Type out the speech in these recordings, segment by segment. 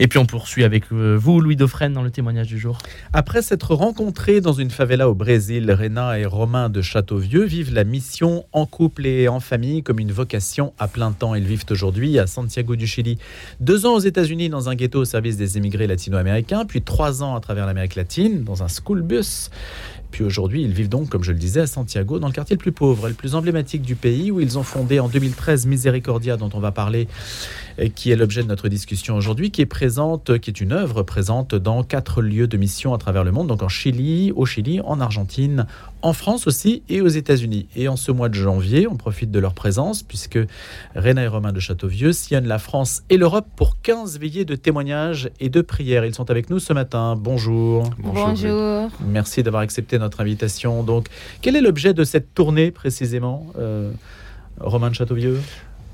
Et puis on poursuit avec euh, vous, Louis Dauphren, dans le témoignage du jour. Après s'être rencontrés dans une favela au Brésil, Réna et Romain de Châteauvieux vivent la mission en couple et en famille comme une vocation à plein temps. Ils vivent aujourd'hui à Santiago du Chili. Deux ans aux États-Unis dans un ghetto au service des émigrés latino-américains, puis trois ans à travers l'Amérique latine dans un school bus. Puis aujourd'hui, ils vivent donc, comme je le disais, à Santiago, dans le quartier le plus pauvre et le plus emblématique du pays, où ils ont fondé en 2013 Misericordia, dont on va parler, et qui est l'objet de notre discussion aujourd'hui, qui est présente, qui est une œuvre présente dans quatre lieux de mission à travers le monde, donc en Chili, au Chili, en Argentine, en France aussi et aux États-Unis. Et en ce mois de janvier, on profite de leur présence puisque Réna et Romain de Châteauvieux sillonnent la France et l'Europe pour 15 veillées de témoignages et de prières. Ils sont avec nous ce matin. Bonjour. Bonjour. Merci d'avoir accepté notre invitation. Donc, quel est l'objet de cette tournée précisément, euh, Romain de Châteauvieux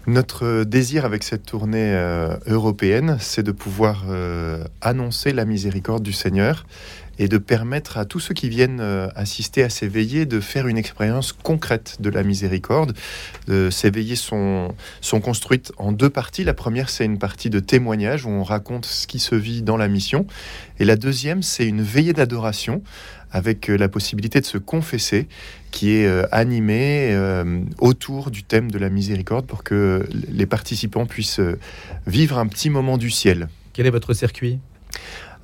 notre désir avec cette tournée euh, européenne, c'est de pouvoir euh, annoncer la miséricorde du Seigneur et de permettre à tous ceux qui viennent euh, assister à ces veillées de faire une expérience concrète de la miséricorde. ces veillées sont, sont construites en deux parties. La première, c'est une partie de témoignage où on raconte ce qui se vit dans la mission. Et la deuxième, c'est une veillée d'adoration avec la possibilité de se confesser, qui est animée autour du thème de la miséricorde pour que les participants puissent vivre un petit moment du ciel. Quel est votre circuit?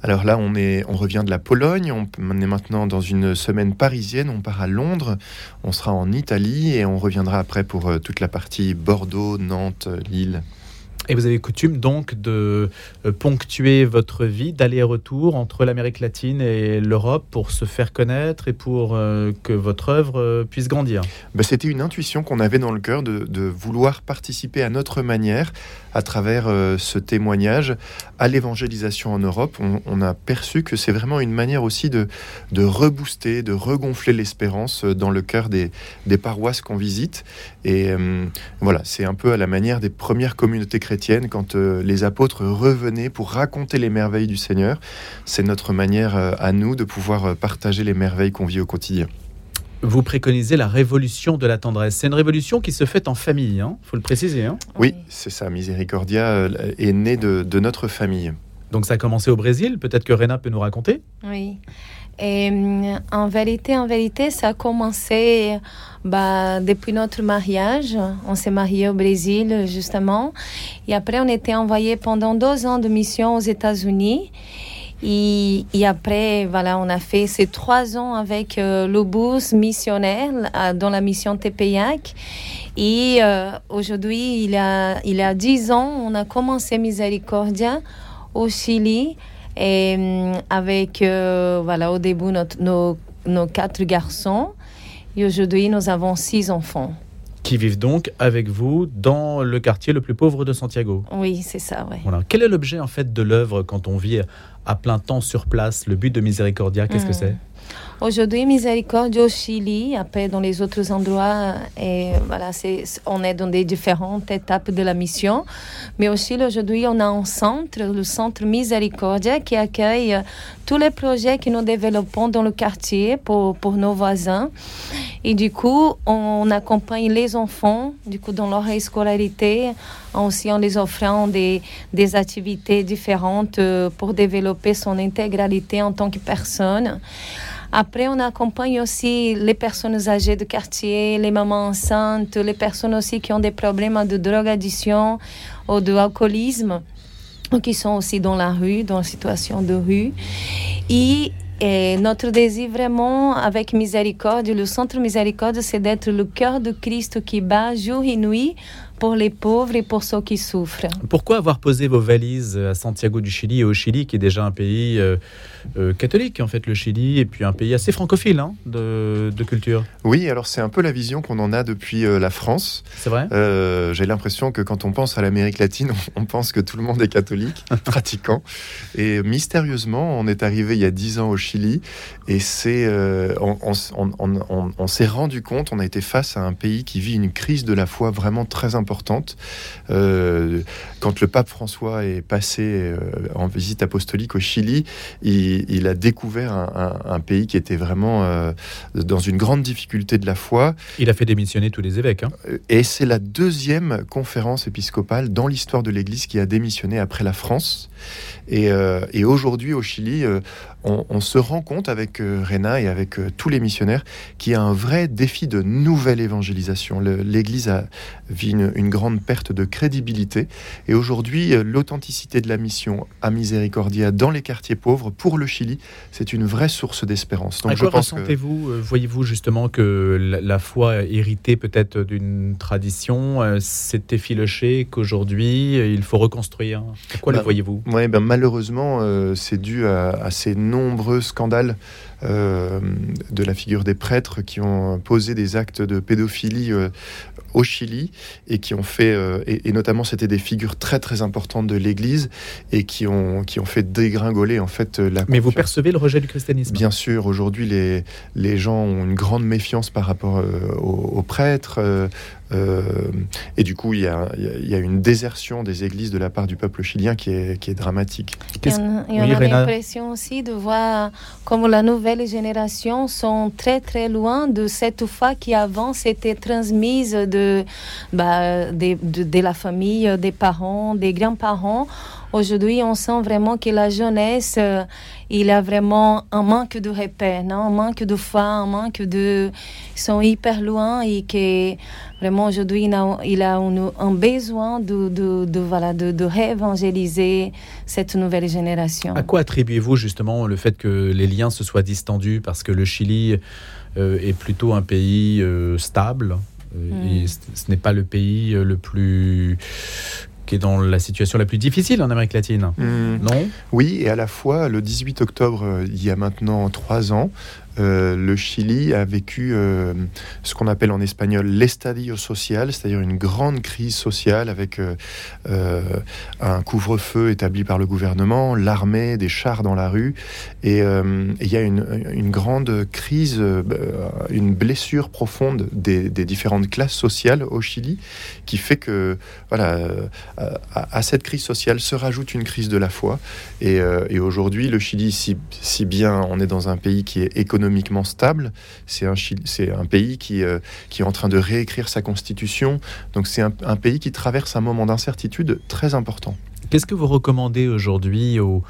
Alors là, on, est, on revient de la Pologne, on, est maintenant dans une semaine parisienne, on part à Londres, on sera en Italie et on reviendra après pour euh, toute la partie Bordeaux, Nantes, Lille. Et vous avez coutume donc de euh, ponctuer votre vie d'aller-retour entre l'Amérique latine et l'Europe pour se faire connaître et pour euh, que votre œuvre euh, puisse grandir. Ben, C'était une intuition qu'on avait dans le cœur de, vouloir participer à notre manière à travers ce témoignage à l'évangélisation en Europe. On, a perçu que c'est vraiment une manière aussi de, rebooster, de regonfler l'espérance dans le cœur des paroisses qu'on visite. Et voilà, c'est un peu à la manière des premières communautés chrétiennes quand euh, les apôtres revenaient pour raconter les merveilles du Seigneur. C'est notre manière euh, à nous de pouvoir euh, partager les merveilles qu'on vit au quotidien. Vous préconisez la révolution de la tendresse. C'est une révolution qui se fait en famille, il hein faut le préciser. Hein oui, c'est ça. Miséricordia est né de, de notre famille. Donc ça a commencé au Brésil, peut-être que Réna peut nous raconter Oui. Et, en vérité, en vérité, ça a commencé bah, depuis notre mariage. On s'est marié au Brésil, justement. Et après, on était envoyé pendant deux ans de mission aux États-Unis. Et, après, voilà, on a fait ces trois ans avec euh, missionnaire dans la mission TPIAC. Et euh, aujourd'hui, il, a, il y a dix ans, on a commencé Miséricordia au Chili. Et hum, avec, euh, voilà, au début, nos, nos quatre garçons. Et aujourd'hui, nous avons six enfants. Qui vivent donc avec vous dans le quartier le plus pauvre de Santiago. Oui, c'est ça. Voilà. Quel est l'objet en fait de l'œuvre quand on vit à plein temps sur place? Le but de Miséricordia, qu'est-ce que hmm. c'est? Aujourd'hui, Miséricorde au Chili, après dans les autres endroits, et voilà, c'est, on est dans des différentes étapes de la mission. Mais au Chili, aujourd'hui, on a un centre, le centre Miséricordia, qui accueille tous les projets que nous développons dans le quartier pour, pour nos voisins. Et du coup, on accompagne les enfants, du coup, dans leur scolarité, aussi en les offrant des, des activités différentes euh, pour développer son intégralité en tant que personne. Après, on accompagne aussi les personnes âgées de quartier, les mamans enceintes, les personnes aussi qui ont des problèmes de drogaddiction ou de alcoolisme, ou qui sont aussi dans la rue, dans la situation de rue. Et notre désir vraiment avec Miséricorde, le Centre Miséricorde, c'est d'être le cœur de Christ qui bat jour et nuit pour les pauvres et pour ceux qui souffrent. Pourquoi avoir posé vos valises à Santiago du Chili et au Chili, qui est déjà un pays euh, euh, catholique, en fait, le Chili, et puis un pays assez francophile hein, de, culture? Oui, alors c'est un peu la vision qu'on en a depuis euh, la France. C'est vrai? J'ai l'impression que quand on pense à l'Amérique latine, on, pense que tout le monde est catholique, pratiquant. Et mystérieusement, on est arrivé il y a dix ans au Chili, et c'est, on, on s'est rendu compte, on a été face à un pays qui vit une crise de la foi vraiment très importante. Euh, quand le pape François est passé euh, en visite apostolique au Chili, il, a découvert un, pays qui était vraiment euh, dans une grande difficulté de la foi. Il a fait démissionner tous les évêques. Hein. Et c'est la deuxième conférence épiscopale dans l'histoire de l'Église qui a démissionné après la France. Et, et aujourd'hui, au Chili, on, se rend compte avec euh, Réna et avec euh, tous les missionnaires qu'il y a un vrai défi de nouvelle évangélisation. L'Église a vu une, grande perte de crédibilité et aujourd'hui, euh, l'authenticité de la mission à Miséricordia dans les quartiers pauvres pour le Chili, c'est une vraie source d'espérance. Donc, à quoi ressentez-vous Voyez-vous justement que la, foi héritée peut-être d'une tradition s'est effilochée, qu'aujourd'hui il faut reconstruire? Pourquoi le bah, voyez-vous? ouais, ben, Malheureusement, c'est dû à, à ces nombreux scandales euh, de la figure des prêtres qui ont posé des actes de pédophilie euh, au Chili et qui ont fait, euh, et, notamment c'était des figures très très importantes de l'Église et qui ont, qui ont fait dégringoler en fait la. Mais vous percevez le rejet du christianisme Bien sûr, aujourd'hui les, les gens ont une grande méfiance par rapport aux, prêtres. et du coup, il y, a, il y, a, une désertion des églises de la part du peuple chilien qui est, qui est dramatique. Il y a, l'impression aussi de voir comme la nouvelle nouvelles générations sont très très loin de cette foi qui avant s'était transmise de, bah, de, la famille, des parents, des grands-parents. Aujourd'hui, on sent vraiment que la jeunesse, euh, il a vraiment un manque de repères, un manque de foi, un manque de... Ils sont hyper loin et que vraiment aujourd'hui, il a, a un, besoin de, de, voilà, de, de réévangéliser cette nouvelle génération. À quoi attribuez-vous justement le fait que les liens se soient distendus parce que le Chili euh, est plutôt un pays euh, stable? Et hmm. ce n'est pas le pays le plus qui est dans la situation la plus difficile en Amérique latine. Hmm. Non? Oui, et à la fois, le 18 octobre, euh, il y a maintenant trois ans, euh, le Chili a vécu euh, ce qu'on appelle en espagnol l'estadio social, c'est-à-dire une grande crise sociale avec euh, un couvre-feu établi par le gouvernement, l'armée, des chars dans la rue. Et il y a une, grande crise, une blessure profonde des, différentes classes sociales au Chili qui fait que, voilà, à, cette crise sociale se rajoute une crise de la foi. Et, aujourd'hui, le Chili, si, si bien on est dans un pays qui est économique, économiquement stable. C'est un, un pays qui, euh, qui est en train de réécrire sa constitution. Donc c'est un, pays qui traverse un moment d'incertitude très important. Qu'est-ce que vous recommandez aujourd'hui aux,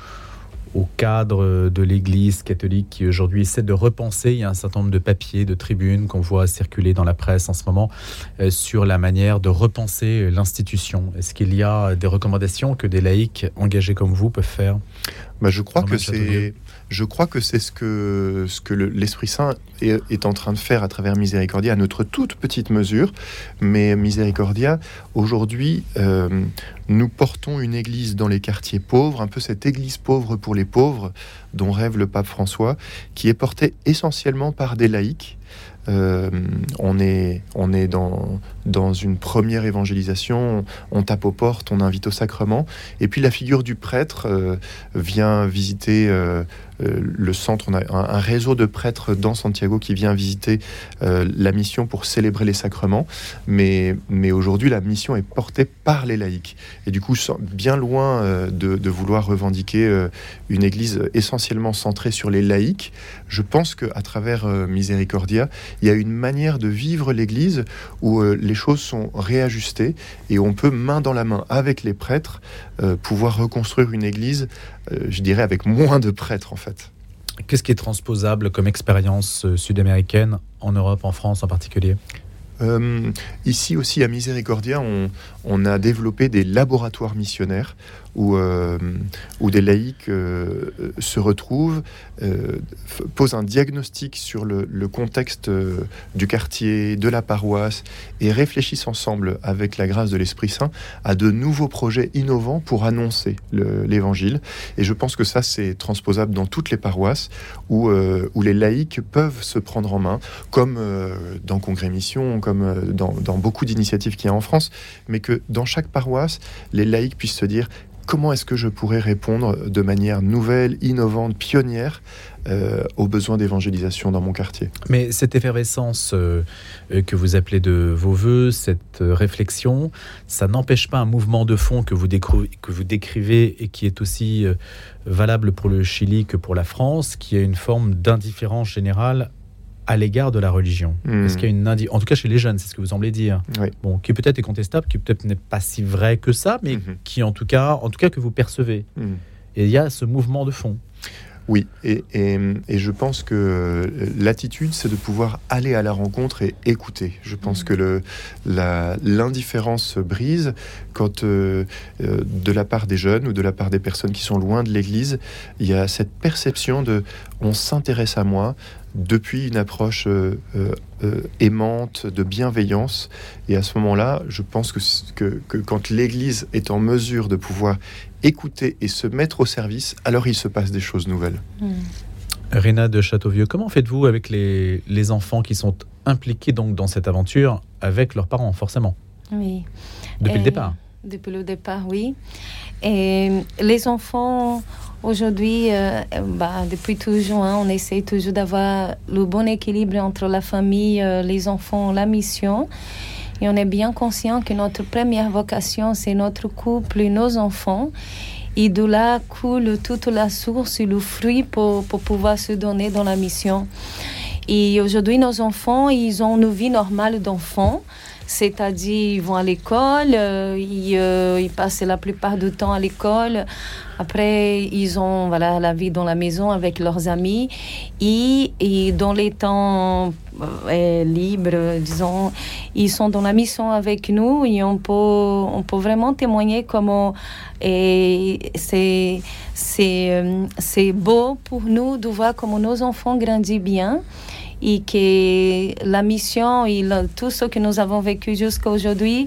au cadre de l'Église catholique qui aujourd'hui essaie de repenser? Il y a un certain nombre de papiers, de tribunes qu'on voit circuler dans la presse en ce moment euh, sur la manière de repenser l'institution. Est-ce qu'il y a des recommandations que des laïcs engagés comme vous peuvent faire? Bah, Je crois que c'est je crois que c'est ce que, ce que l'Esprit Saint est, en train de faire à travers Miséricordia, à notre toute petite mesure. Mais Miséricordia, aujourd'hui, euh, nous portons une église dans les quartiers pauvres, un peu cette église pauvre pour les pauvres dont rêve le pape François, qui est portée essentiellement par des laïcs. Euh, on est, on est dans, dans une première évangélisation, on tape aux portes, on invite au sacrement, et puis la figure du prêtre euh, vient visiter euh, le centre, on a un, réseau de prêtres dans Santiago qui vient visiter euh, la mission pour célébrer les sacrements. Mais, mais aujourd'hui, la mission est portée par les laïcs. Et du coup, bien loin euh, de, vouloir revendiquer une église essentiellement centrée sur les laïcs, je pense qu'à travers Miséricordia, il y a une manière de vivre l'église où les choses sont réajustées et on peut, main dans la main avec les prêtres, pouvoir reconstruire une église, je dirais, avec moins de prêtres en fait. Qu'est-ce qui est transposable comme expérience euh, sud-américaine en Europe, en France en particulier? Euh, ici aussi à Miséricordia, on, a développé des laboratoires missionnaires où, euh, des laïcs euh, se retrouvent, posent un diagnostic sur le, contexte du quartier, de la paroisse, et réfléchissent ensemble, avec la grâce de l'Esprit Saint, à de nouveaux projets innovants pour annoncer l'Évangile. Et je pense que ça, c'est transposable dans toutes les paroisses où, où les laïcs peuvent se prendre en main, comme dans Congrès Mission, comme euh, dans, beaucoup d'initiatives qu'il y a en France, mais dans chaque paroisse, les laïcs puissent se dire comment est-ce que je pourrais répondre de manière nouvelle, innovante, pionnière euh, aux besoins d'évangélisation dans mon quartier? Mais cette effervescence euh, euh, que vous appelez de vos voeux, cette réflexion, ça n'empêche pas un mouvement de fond que vous, que vous décrivez et qui est aussi valable pour le Chili que pour la France, qui a une forme d'indifférence générale à l'égard de la religion hmm. Est-ce qu'il y a une en tout cas chez les jeunes, c'est ce que vous semblez dire. Bon, qui peut-être est contestable, qui peut-être n'est pas si vrai que ça, mais hmm. qui en tout cas, en tout cas que vous percevez. Hmm. Et il y a ce mouvement de fond. Oui, et, je pense que l'attitude, c'est de pouvoir aller à la rencontre et écouter. Je pense que l'indifférence brise quand, euh, euh, de la part des jeunes ou de la part des personnes qui sont loin de l'Église, il y a cette perception de on s'intéresse à moi, depuis une approche euh, aimante, de bienveillance. Et à ce moment-là, je pense que, que quand l'Église est en mesure de pouvoir écouter et se mettre au service, alors il se passe des choses nouvelles. Hmm. Réna de Châteauvieux, comment faites-vous avec les, les, enfants qui sont impliqués donc dans cette aventure avec leurs parents, forcément? Oui. Depuis le départ? Depuis le départ, oui. Et les enfants, aujourd'hui, euh, bah, depuis toujours, on essaie toujours d'avoir le bon équilibre entre la famille, euh, les enfants, la mission. Et on est bien conscient que notre première vocation, c'est notre couple et nos enfants. Et de là coule toute la source et le fruit pour, pour pouvoir se donner dans la mission. Et aujourd'hui, nos enfants, ils ont une vie normale d'enfants. C'est-à-dire, ils vont à l'école, euh, ils, euh, ils, passent la plupart du temps à l'école. Après, ils ont voilà, la vie dans la maison avec leurs amis. Et, et dans les temps euh, libres, disons, ils sont dans la mission avec nous et on peut, on peut vraiment témoigner comment c'est c'est beau pour nous de voir comment nos enfants grandissent bien et que la mission et tout ce que nous avons vécu jusqu'à aujourd'hui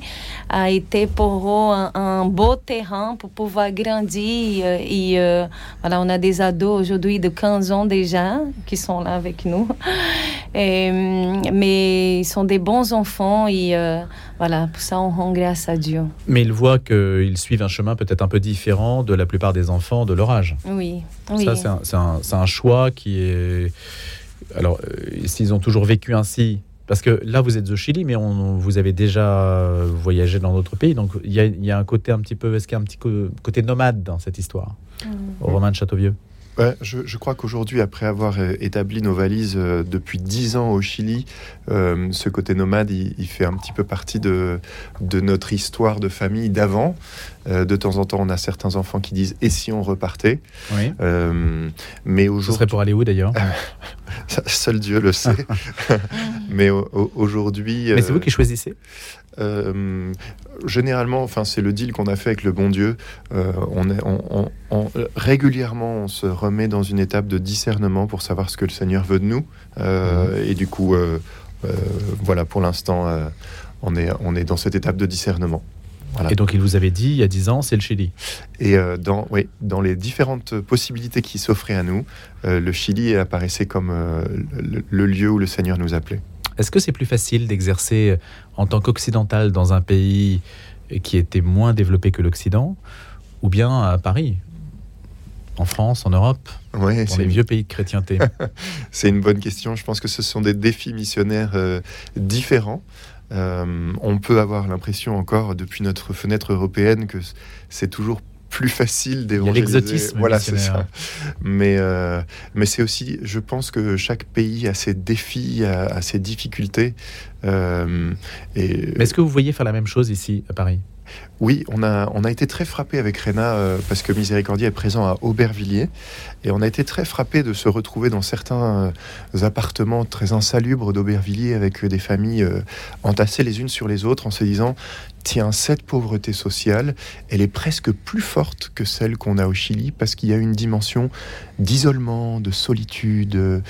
a été pour eux un, beau terrain pour pouvoir grandir. Et, euh, voilà, on a des ados aujourd'hui de 15 ans déjà qui sont là avec nous. Et, mais ils sont des bons enfants et euh, voilà, pour ça on rend grâce à Dieu. Mais ils voient qu'ils suivent un chemin peut-être un peu différent de la plupart des enfants de leur âge. Oui. oui. Ça, c'est un, un, choix qui est alors, euh, s'ils ont toujours vécu ainsi, parce que là, vous êtes au Chili, mais on, vous avez déjà voyagé dans d'autres pays. Donc, il y, a un côté un petit peu, est-ce qu'il y a un petit côté nomade dans cette histoire, mmh. au Romain de Châteauvieux je, crois qu'aujourd'hui, après avoir euh, établi nos valises euh, depuis dix ans au Chili, euh, ce côté nomade, il, fait un petit peu partie de, de notre histoire de famille d'avant. De temps en temps, on a certains enfants qui disent Et si on repartait oui. Mais aujourd'hui. Ce serait pour aller où d'ailleurs Seul Dieu le sait. mais aujourd'hui. Mais c'est vous qui choisissez euh, généralement, enfin, c'est le deal qu'on a fait avec le bon Dieu. Euh, on, est, on, régulièrement, on se remet dans une étape de discernement pour savoir ce que le Seigneur veut de nous. Euh, mhm. Et du coup, voilà, pour l'instant, on, est, on est dans cette étape de discernement. Et donc, il vous avait dit, il y a 10 ans, c'est le Chili. Et dans, oui, dans les différentes possibilités qui s'offraient à nous, le Chili apparaissait comme le lieu où le Seigneur nous appelait. Est-ce que c'est plus facile d'exercer en tant qu'occidental dans un pays qui était moins développé que l'Occident, ou bien à Paris en France, en Europe, dans les vieux pays de chrétienté? C'est une bonne question. Je pense que ce sont des défis missionnaires euh, différents. Euh, on peut avoir l'impression encore, depuis notre fenêtre européenne, que c'est toujours plus facile d'évangéliser. l'exotisme. Voilà, c'est ça. Mais, euh, mais c'est aussi, je pense que chaque pays a ses défis, a, ses difficultés. Euh, et... Mais est-ce que vous voyez faire la même chose ici, à Paris? Oui, on a, on a été très frappé avec Réna euh, parce que Miséricordia est présent à Aubervilliers et on a été très frappé de se retrouver dans certains euh, appartements très insalubres d'Aubervilliers avec des familles euh, entassées les unes sur les autres en se disant tiens, cette pauvreté sociale, elle est presque plus forte que celle qu'on a au Chili parce qu'il y a une dimension d'isolement, de solitude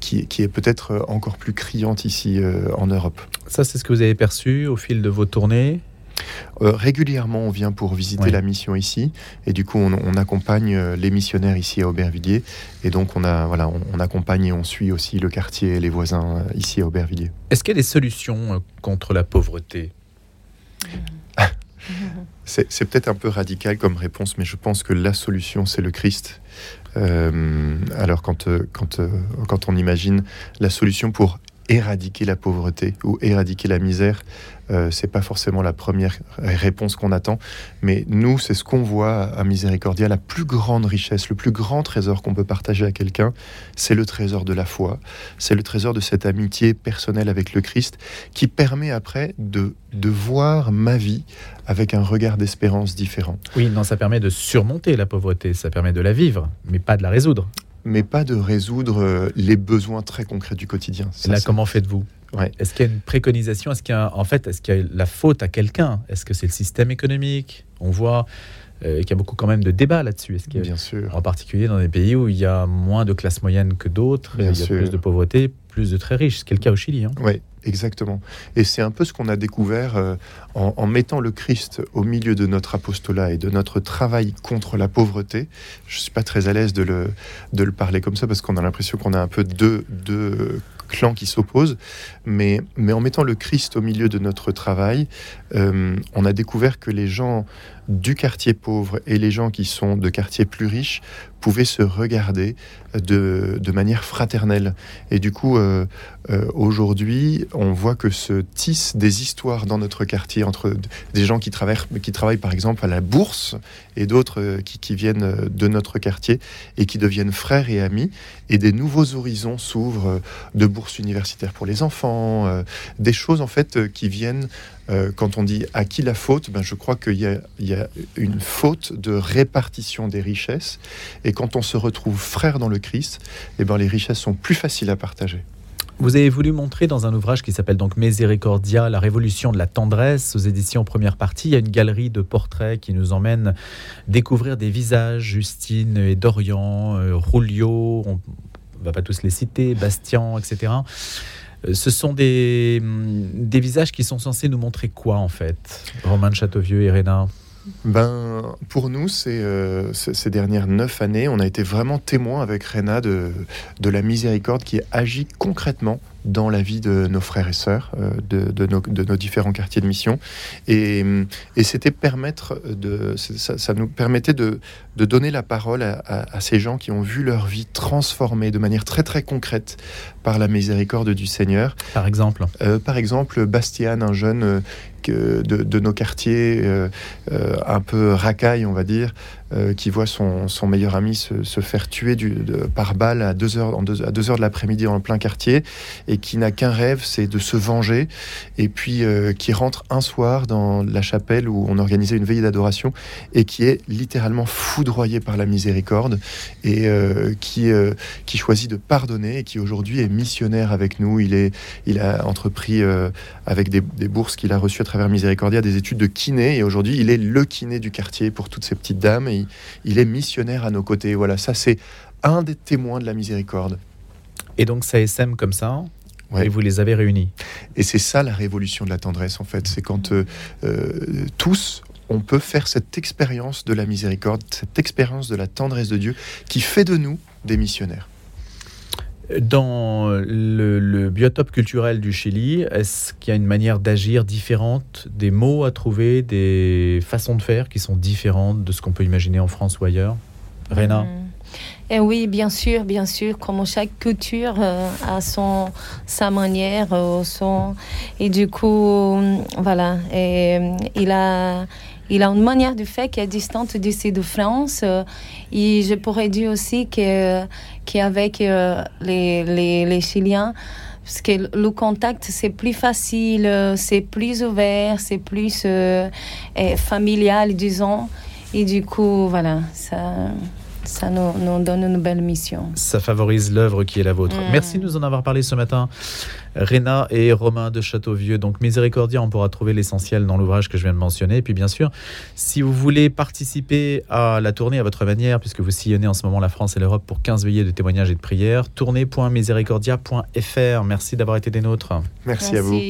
qui, qui, est peut-être encore plus criante ici en Europe. Ça, c'est ce que vous avez perçu au fil de vos tournées? Euh, régulièrement, on vient pour visiter la mission ici, et du coup, on, accompagne euh, les missionnaires ici à Aubervilliers, et donc on, a, voilà, on, accompagne et on suit aussi le quartier et les voisins euh, ici à Aubervilliers. Est-ce qu'il y a des solutions contre la pauvreté? C'est peut-être un peu radical comme réponse, mais je pense que la solution, c'est le Christ. Euh, alors quand, quand, quand on imagine la solution pour éradiquer la pauvreté ou éradiquer la misère, euh, c'est pas forcément la première réponse qu'on attend, mais nous, c'est ce qu'on voit à Miséricordia, la plus grande richesse, le plus grand trésor qu'on peut partager à quelqu'un, c'est le trésor de la foi, c'est le trésor de cette amitié personnelle avec le Christ qui permet après de, de voir ma vie avec un regard d'espérance différent. Oui, non, ça permet de surmonter la pauvreté, ça permet de la vivre, mais pas de la résoudre. Mais pas de résoudre euh, les besoins très concrets du quotidien. Ça, Là, comment faites-vous Ouais. Est-ce qu'il y a une préconisation Est-ce qu'il y a, en fait, est-ce qu'il y a la faute à quelqu'un Est-ce que c'est le système économique On voit euh, qu'il y a beaucoup quand même de débats là-dessus. Est-ce qu'il y a, Bien sûr. En particulier dans des pays où il y a moins de classe moyenne que d'autres, il y a sûr. plus de pauvreté, plus de très riches? Ce qui est le cas au Chili. Hein. Oui, exactement. Et c'est un peu ce qu'on a découvert euh, en, mettant le Christ au milieu de notre apostolat et de notre travail contre la pauvreté. Je ne suis pas très à l'aise de le, de le parler comme ça parce qu'on a l'impression qu'on a un peu deux, deux clans qui s'opposent, mais, mais en mettant le Christ au milieu de notre travail, euh, on a découvert que les gens du quartier pauvre et les gens qui sont de quartiers plus riches pouvaient se regarder de, de manière fraternelle. Et du coup, euh, euh, aujourd'hui, on voit que se tissent des histoires dans notre quartier entre des gens qui travaillent, qui travaillent par exemple à la bourse et d'autres euh, qui, qui, viennent de notre quartier et qui deviennent frères et amis. Et des nouveaux horizons s'ouvrent de bourses universitaires pour les enfants, euh, des choses en fait qui viennent euh, quand on dit à qui la faute, ben je crois qu'il y, a une faute de répartition des richesses. Et quand on se retrouve frère dans le Christ, eh ben les richesses sont plus faciles à partager. Vous avez voulu montrer dans un ouvrage qui s'appelle donc Miséricordia, la révolution de la tendresse, aux éditions première partie, il y a une galerie de portraits qui nous emmène découvrir des visages, Justine et Dorian, euh, Rulio, on ne va pas tous les citer, Bastian, etc. Ce sont des, des visages qui sont censés nous montrer quoi en fait Romain de Châteauvieux et Réna ben, pour nous, ces, euh, ces dernières neuf années, on a été vraiment témoins avec Réna de, de la miséricorde qui agit concrètement dans la vie de nos frères et sœurs, euh, de, de, nos, de, nos, différents quartiers de mission. Et, et c'était permettre de, ça, ça, nous permettait de, de donner la parole à, à, à, ces gens qui ont vu leur vie transformée de manière très très concrète par la miséricorde du Seigneur. Par exemple euh, Par exemple, Bastian, un jeune euh, de, nos quartiers euh, euh, un peu racaille, on va dire, euh, qui voit son, son, meilleur ami se, se faire tuer par balle à 2 heures, deux, 2 heures de l'après-midi le plein quartier et qui n'a qu'un rêve, c'est de se venger et puis qui rentre un soir dans la chapelle où on organisait une veillée d'adoration et qui est littéralement foudroyé par la miséricorde et qui, qui choisit de pardonner et qui aujourd'hui est missionnaire avec nous. Il, est, il a entrepris avec des, des bourses qu'il a reçues à travers Miséricordia des études de kiné et aujourd'hui il est le kiné du quartier pour toutes ces petites dames et il est missionnaire à nos côtés. Voilà, ça c'est un des témoins de la miséricorde. Et donc ça sème comme ça ouais. et vous les avez réunis. Et c'est ça la révolution de la tendresse en fait, c'est quand euh, euh, tous on peut faire cette expérience de la miséricorde, cette expérience de la tendresse de Dieu qui fait de nous des missionnaires. Dans le, biotope culturel du Chili, est-ce qu'il y a une manière d'agir différente, des mots à trouver, des façons de faire qui sont différentes de ce qu'on peut imaginer en France ou ailleurs? Réna mm. Et oui, bien sûr, bien sûr, comme chaque culture euh, a son, sa manière, euh, son... et du coup, voilà, et, il a il a une manière de faire qui est distante d'ici de France. Euh, et je pourrais dire aussi que qu'avec euh, les, les, Chiliens, parce que le contact c'est plus facile, c'est plus ouvert, c'est plus euh, familial, disons. Et du coup, voilà, ça ça nous, nous, donne une belle mission. Ça favorise l'œuvre qui est la vôtre. Mmh. Merci de nous en avoir parlé ce matin. Réna et Romain de Châteauvieux. Donc Miséricordia, on pourra trouver l'essentiel dans l'ouvrage que je viens de mentionner. Et puis bien sûr, si vous voulez participer à la tournée à votre manière, puisque vous sillonnez en ce moment la France et l'Europe pour 15 veillées de témoignages et de prières, tournée.miséricordia.fr. Merci d'avoir été des nôtres. Merci, Merci. à vous.